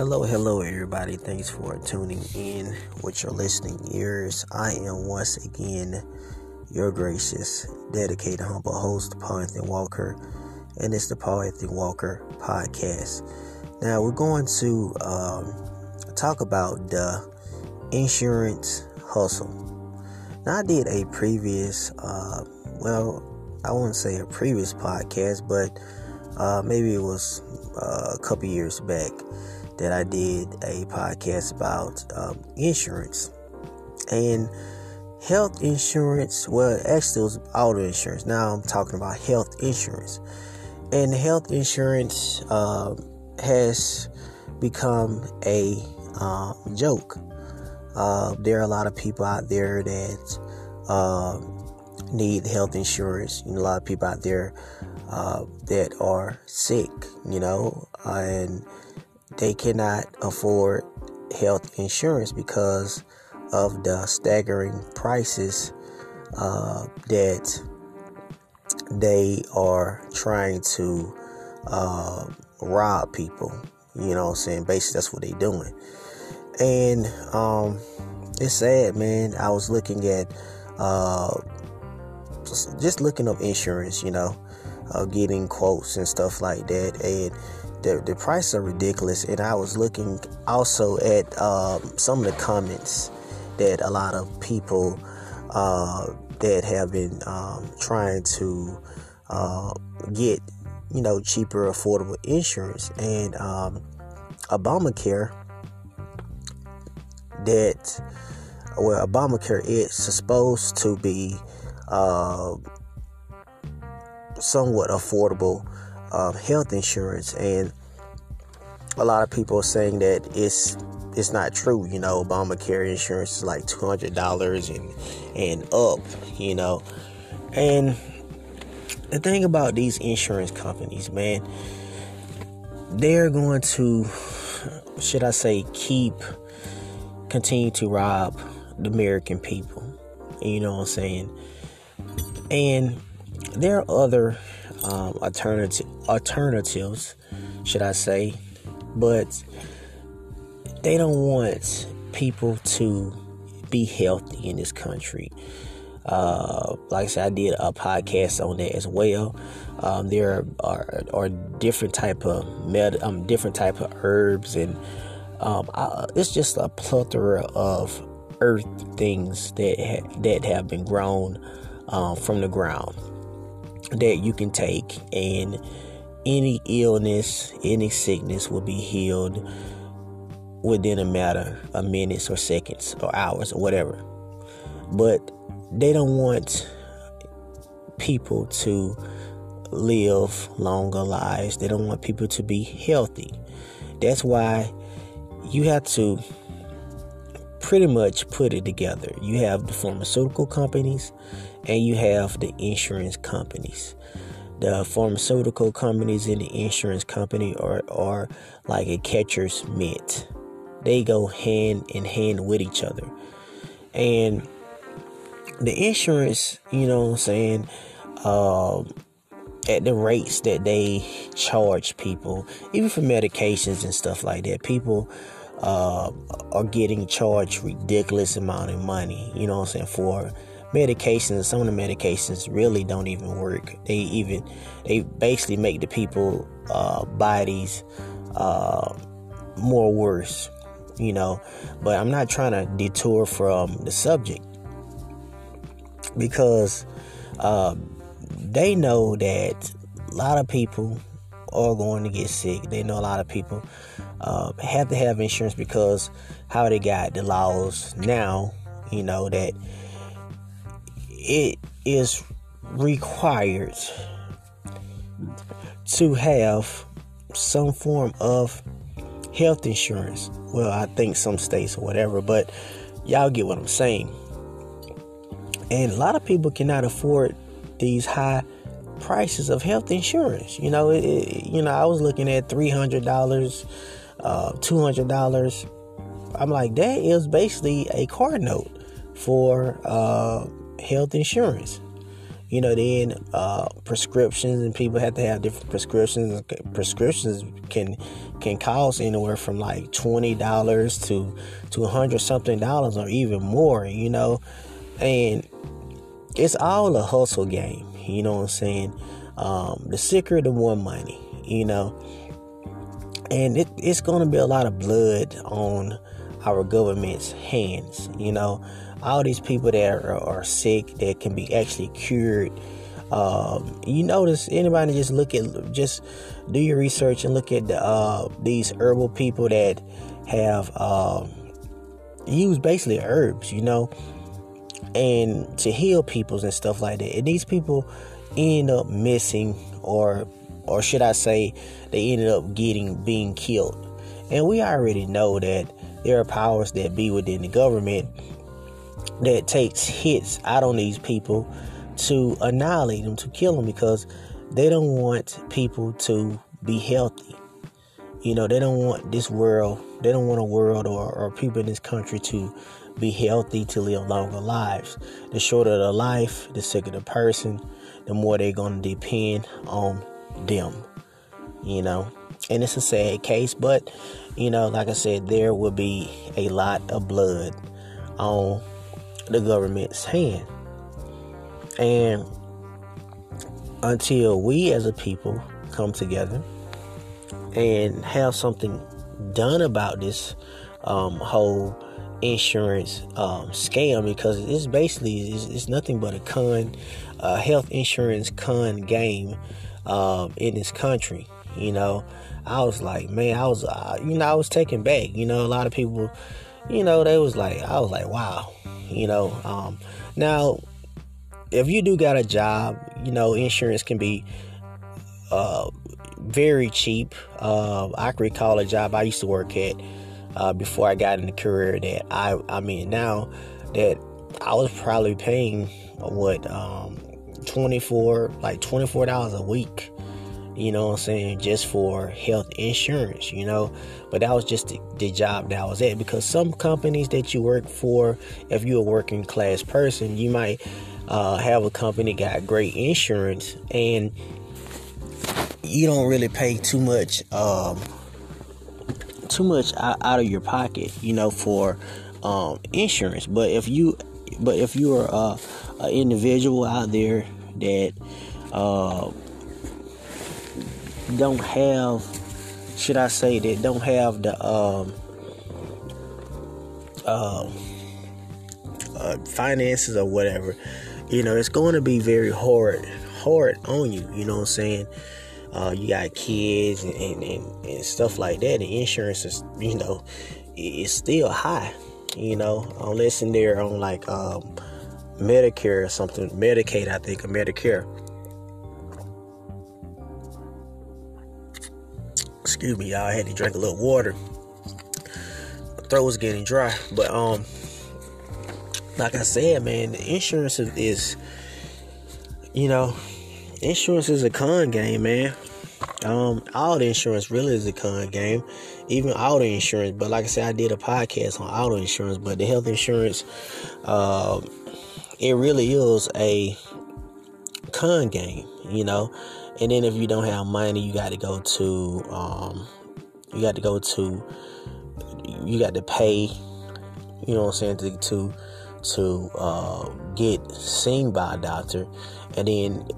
Hello, hello, everybody. Thanks for tuning in with your listening ears. I am once again your gracious, dedicated, humble host, Paul Anthony Walker, and it's the Paul Anthony Walker podcast. Now, we're going to um, talk about the insurance hustle. Now, I did a previous, uh, well, I wouldn't say a previous podcast, but uh, maybe it was uh, a couple years back that I did a podcast about um, insurance and health insurance. Well, actually, it was auto insurance. Now I'm talking about health insurance, and health insurance uh, has become a uh, joke. Uh, there are a lot of people out there that need health insurance. You know, a lot of people out there uh, that are sick. You know, and they cannot afford health insurance because of the staggering prices uh, that they are trying to uh, rob people. You know what I'm saying? Basically, that's what they're doing. And um, it's sad, man. I was looking at uh, just looking up insurance, you know, uh, getting quotes and stuff like that. And the, the prices are ridiculous. And I was looking also at um, some of the comments that a lot of people uh, that have been um, trying to uh, get, you know, cheaper, affordable insurance and um, Obamacare. That well, Obamacare is supposed to be uh, somewhat affordable um, health insurance, and a lot of people are saying that it's it's not true. You know, Obamacare insurance is like two hundred dollars and and up. You know, and the thing about these insurance companies, man, they're going to, should I say, keep continue to rob the American people. You know what I'm saying? And there are other um, alternative alternatives, should I say, but they don't want people to be healthy in this country. Uh, like I said, I did a podcast on that as well. Um, there are, are, different type of med, um, different type of herbs, and um, I, it's just a plethora of earth things that ha- that have been grown um, from the ground that you can take, and any illness, any sickness will be healed within a matter of minutes or seconds or hours or whatever. But they don't want people to live longer lives. They don't want people to be healthy. That's why you have to pretty much put it together. You have the pharmaceutical companies and you have the insurance companies. The pharmaceutical companies and the insurance company are, are like a catcher's mitt. They go hand in hand with each other. And the insurance, you know what I'm saying, uh, at the rates that they charge people, even for medications and stuff like that, people uh, are getting charged ridiculous amount of money, you know what I'm saying, for medications. Some of the medications really don't even work. They even, they basically make the people uh, bodies uh, more worse, you know. But I'm not trying to detour from the subject because uh, they know that a lot of people are going to get sick. They know a lot of people uh, have to have insurance because how they got the laws now, you know, that it is required to have some form of health insurance. Well, I think some states or whatever, but y'all get what I'm saying. And a lot of people cannot afford these high prices of health insurance. You know, it, it, you know, I was looking at three hundred dollars, uh, two hundred dollars. I'm like, that is basically a car note for uh, health insurance. You know, then uh, prescriptions and people have to have different prescriptions. Prescriptions can can cost anywhere from like twenty dollars to to hundred something dollars or even more. You know, and it's all a hustle game. You know what I'm saying? Um, the sicker, the more money. You know, and it, it's going to be a lot of blood on our government's hands. You know, all these people that are, are sick that can be actually cured. Um, you notice anybody just look at just do your research and look at the, uh, these herbal people that have um, used basically herbs, you know, and to heal peoples and stuff like that. And these people end up missing, or or should I say, they ended up getting being killed. And we already know that there are powers that be within the government that takes hits out on these people to annihilate them, to kill them, because they don't want people to be healthy. You know, they don't want this world, they don't want a world or, or people in this country to be healthy, to live longer lives. The shorter the life, the sicker the person, the more they're going to depend on them. You know, and it's a sad case, but you know, like I said, there will be a lot of blood on the government's hand. And until we as a people come together and have something done about this um, whole insurance um, scam because it's basically it's, it's, nothing but a con uh, health insurance con game uh, in this country you know? I was like man i was uh, you know i was taken back you know? A lot of people you know they was like i was like wow you know um, now if you do got a job you know insurance can be uh, very cheap. Uh, i can recall a job i used to work at uh, before i got in the career that i i mean now that i was probably paying what um, 24 like $24 a week you know what I'm saying, just for health insurance, you know. But that was just the, the, job that I was at because some companies that you work for, if you're a working class person, you might uh, have a company got great insurance and you don't really pay too much um, too much out of your pocket, you know, for um, insurance. But if you but if you're uh, an individual out there that uh, don't have, should I say, that don't have the um, uh, uh, finances or whatever, you know, it's going to be very hard, hard on you. You know what I'm saying? Uh, you got kids and, and, and, and stuff like that. The insurance is, you know, it's still high. You know, unless in there on like um, Medicare or something, Medicaid, I think, or Medicare. Excuse me, y'all. I had to drink a little water. My throat was getting dry. But um like I said, man, insurance is, you know, insurance is a con game, man. Um, all the insurance really is a con game, even auto insurance. But like I said, I did a podcast on auto insurance, but the health insurance, uh, it really is a con game, you know. And then if you don't have money, you got to go to, um, you got to go to, you got to pay, you know what I'm saying, to to, to uh, get seen by a doctor, and then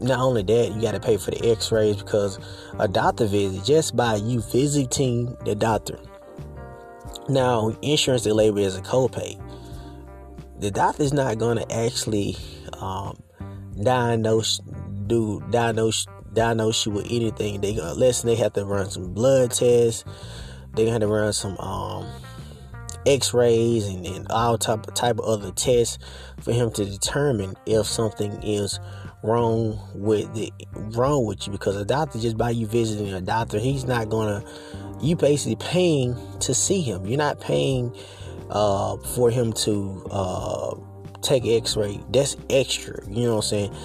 not only that, you got to pay for the X-rays because a doctor visit just by you visiting the doctor. Now, insurance delay is labeled as a copay. The doctor's not going to actually um, diagnose do diagnose diagnose you with anything. They unless they have to run some blood tests, they have to run some um, X-rays and, and all type of, type of other tests for him to determine if something is wrong with the wrong with you. Because a doctor just by you visiting a doctor, he's not gonna. You basically paying to see him. You're not paying uh, for him to uh, take X-ray. That's extra. You know what I'm saying?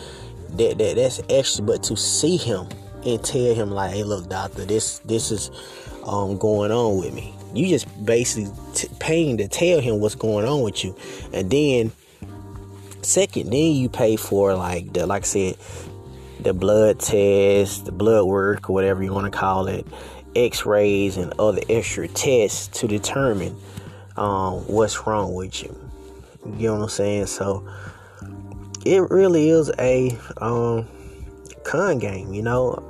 that, that that's extra but to see him and tell him like hey look doctor this this is um, going on with me you just basically t- paying to tell him what's going on with you and then Second, then you pay for like the like I said, the blood test, the blood work, or whatever you want to call it, X-rays and other extra tests to determine um, what's wrong with you. You know what I'm saying? So it really is a um, con game, you know.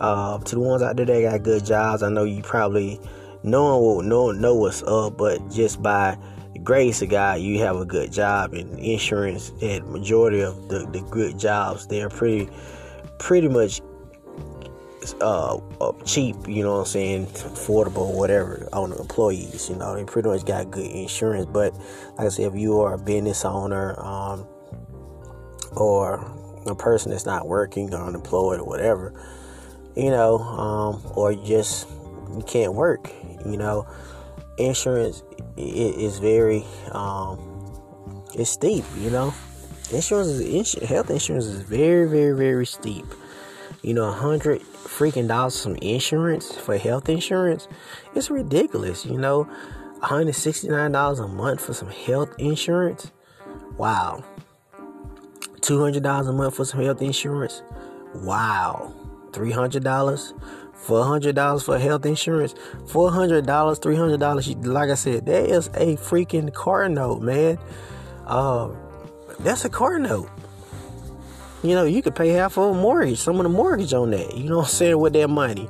Uh, to the ones out there that got good jobs, I know you probably know know know what's up, but just by the grace of God, you have a good job and insurance. And majority of the, the good jobs, they're pretty pretty much uh, uh, cheap, you know what I'm saying, affordable, whatever, on employees. You know, they pretty much got good insurance. But like I said, if you are a business owner um, or a person that's not working or unemployed or whatever, you know, um, or you just you can't work, you know, insurance is very um, it's steep, you know. Insurance is health insurance is very, very, very steep. You know, a hundred freaking dollars from insurance for health insurance, it's ridiculous. You know, $169 a month for some health insurance. Wow. $200 a month for some health insurance. Wow. $300, $400 for health insurance. $400, $300. Like I said, that is a freaking car note, man. Uh, that's a car note. You know, you could pay half of a mortgage, some of the mortgage on that. You know what I'm saying with that money.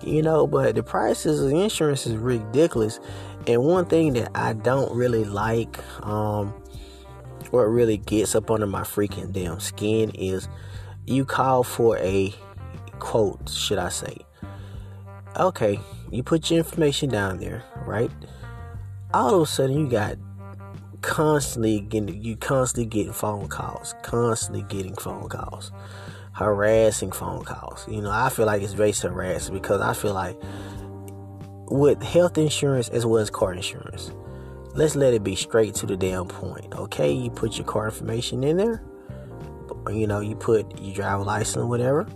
You know, but the prices of insurance is ridiculous. And one thing that I don't really like, um, what really gets up under my freaking damn skin is you call for a quote, should I say. Okay, you put your information down there, right? All of a sudden you got constantly getting you constantly getting phone calls, constantly getting phone calls, harassing phone calls. You know, I feel like it's based harassing because I feel like with health insurance as well as car insurance, let's let it be straight to the damn point. Okay, you put your car information in there, you know, you put your driver license, whatever,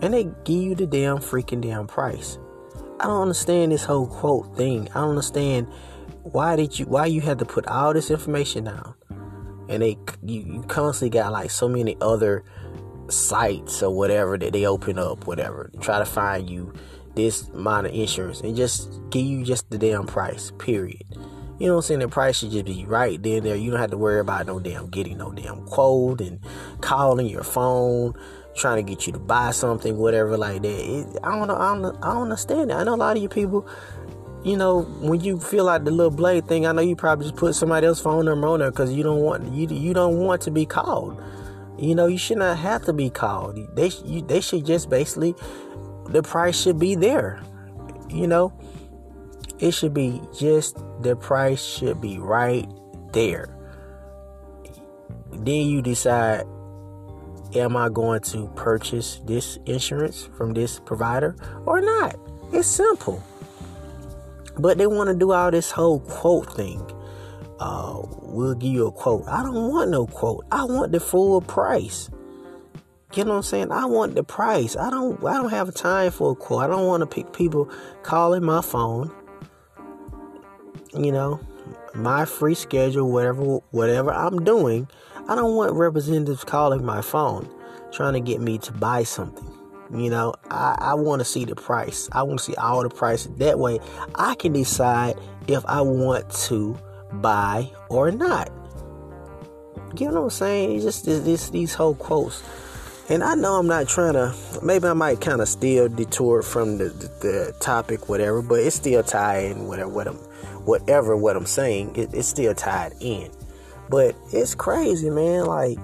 and they give you the damn freaking damn price. I don't understand this whole quote thing. I don't understand why did you why you had to put all this information down and they you, you constantly got like so many other sites or whatever that they open up whatever try to find you this amount of insurance and just give you just the damn price period you know what I'm saying? The price should just be right then there. You don't have to worry about no damn getting no damn quote and calling your phone, trying to get you to buy something, whatever like that. It, I don't know. I don't, I don't understand that. I know a lot of you people you know, when you feel like the little blade thing, I know you probably just put somebody else's phone number on there because you don't want you you don't want to be called. You know, you should not have to be called. They you, they should just basically the price should be there. You know, it should be just the price should be right there. Then you decide am I going to purchase this insurance from this provider or not? It's simple. But they want to do all this whole quote thing. Uh, we'll give you a quote. I don't want no quote. I want the full price. You know what I'm saying? I want the price. I don't I don't have time for a quote. I don't want to pick people calling my phone. You know, my free schedule, whatever whatever I'm doing. I don't want representatives calling my phone trying to get me to buy something. You know, I, I want to see the price. I want to see all the prices. That way, I can decide if I want to buy or not. You know what I'm saying? It's just this, this these whole quotes. And I know I'm not trying to. Maybe I might kind of steal detour from the, the, the, topic, whatever. But it's still tied in. Whatever, what I'm, whatever what I'm saying, it, it's still tied in. But it's crazy, man. Like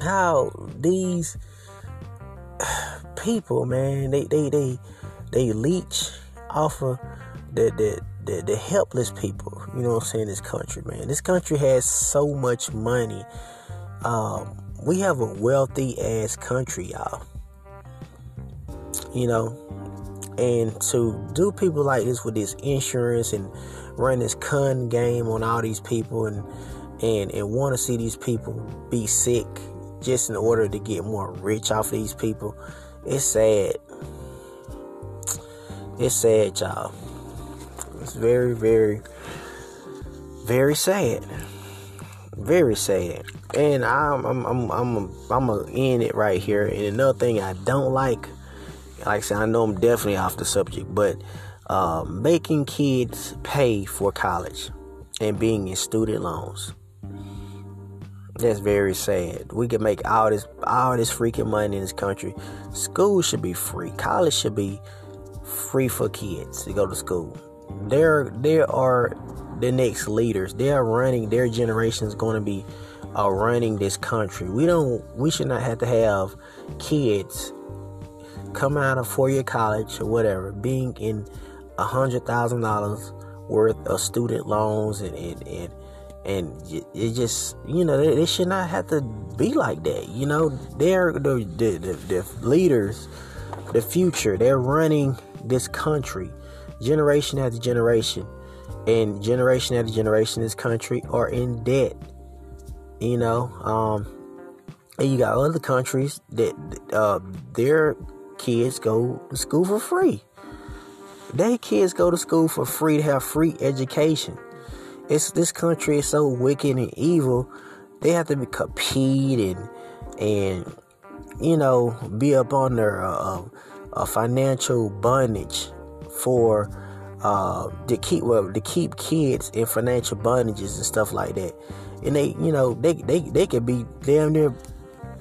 how these people, man, they they they they leech off of the the the, the helpless people. You know what I'm saying? This country, man. This country has so much money. Um, we have a wealthy ass country, y'all. You know, and to do people like this with this insurance and run this con game on all these people and and and want to see these people be sick just in order to get more rich off these people. It's sad. It's sad, y'all. It's very, very, very sad. Very sad. And I'm I'm I'm I'm I'm gonna end it right here. And another thing I don't like, like I said, I know I'm definitely off the subject, but uh, making kids pay for college and being in student loans. That's very sad. We can make all this all this freaking money in this country. School should be free. College should be free for kids to go to school. There there are the next leaders. They are running their generation is going to be uh, running this country. We don't we should not have to have kids come out of four year college or whatever being in a hundred thousand dollars worth of student loans and and, and and it just you know they, they, should not have to be like that you know? They're the, the, the, the leaders the future. They're running this country generation after generation. And generation after generation this country are in debt you know? Um and you got other countries that uh, their kids go to school for free. Their kids go to school for free to have free education it's this country is so wicked and evil. They have to be compete and and you know be up on their uh, uh, financial bondage for uh, to keep well to keep kids in financial bondages and stuff like that. And they you know they they they could be damn near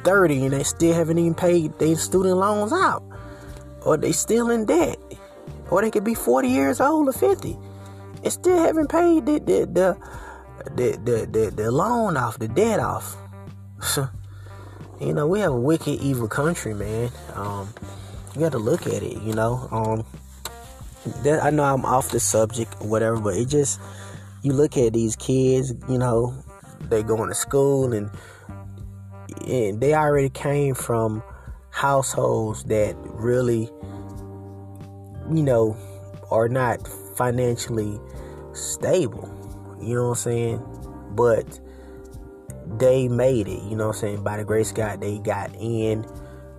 thirty and they still haven't even paid their student loans out, or they still in debt, or they could be forty years old or fifty still haven't paid the the the the, the, the, the loan off, the debt off. you know, we have a wicked, evil country, man. Um, you got to look at it. You know, um, that I know I'm off the subject or whatever, but it just you look at these kids. You know, they going to school and and they already came from households that really, you know, are not financially stable. You know what I'm saying? But they made it, you know what I'm saying? By the grace of God, they got in.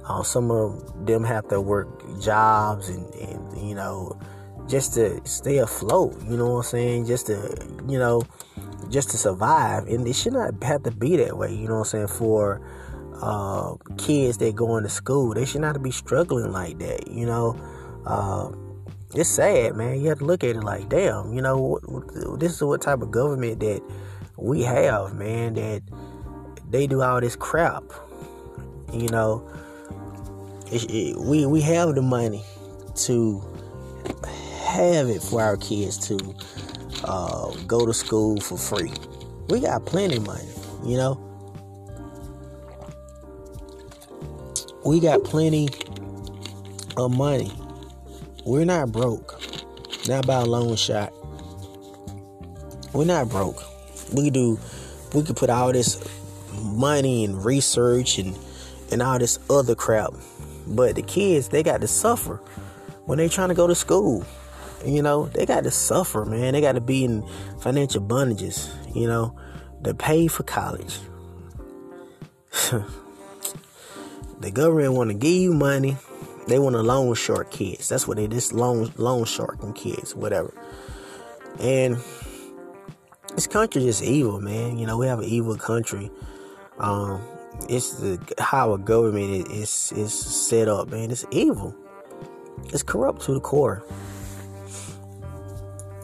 Uh, some of them have to work jobs and, and, you know, just to stay afloat, you know what I'm saying? Just to, you know, just to survive. And it should not have to be that way, you know what I'm saying? For uh, kids that going to school, they should not be struggling like that, you know? Uh, it's sad, man. You have to look at it like, damn, you know, this is what type of government that we have, man. That they do all this crap. You know, it, we we have the money to have it for our kids to uh, go to school for free. We got plenty money, you know. We got plenty of money we're not broke. Not by a long shot. We're not broke. We do we could put all this money and research and and all this other crap. But the kids, they got to suffer when they trying to go to school. You know, they got to suffer, man. They got to be in financial bondages, you know, to pay for college. the government want to give you money they want to loan shark kids. That's what they just loan loan sharking kids, whatever. And this country is evil, man. You know, we have an evil country. Um, it's the how a government is is set up, man. It's evil. It's corrupt to the core.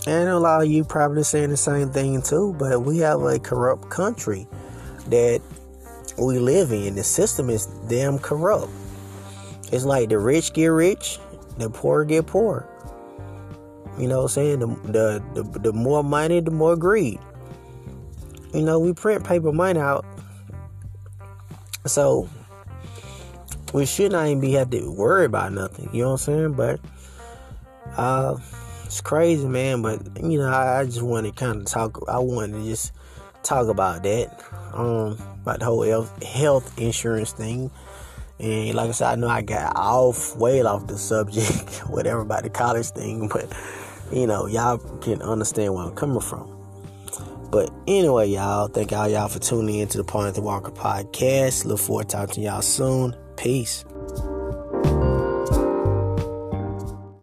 And a lot of you probably saying the same thing too, but we have a corrupt country that we live in. The system is damn corrupt. It's like the rich get rich, the poor get poor. You know what I'm saying? The, the, the, the more money, the more greed. You know, we print paper money out. So we should not even be have to worry about nothing. You know what I'm saying? But uh it's crazy, man. But you know, I, I just want to kind of talk. I wanted to just talk about that, um, about the whole health, health insurance thing. And like I said, I know I got off, way off the subject, whatever about the college thing, but you know, y'all can understand where I'm coming from. But anyway, y'all, thank all y'all for tuning in to the Paul Anthony Walker podcast. Look forward to talking to y'all soon. Peace.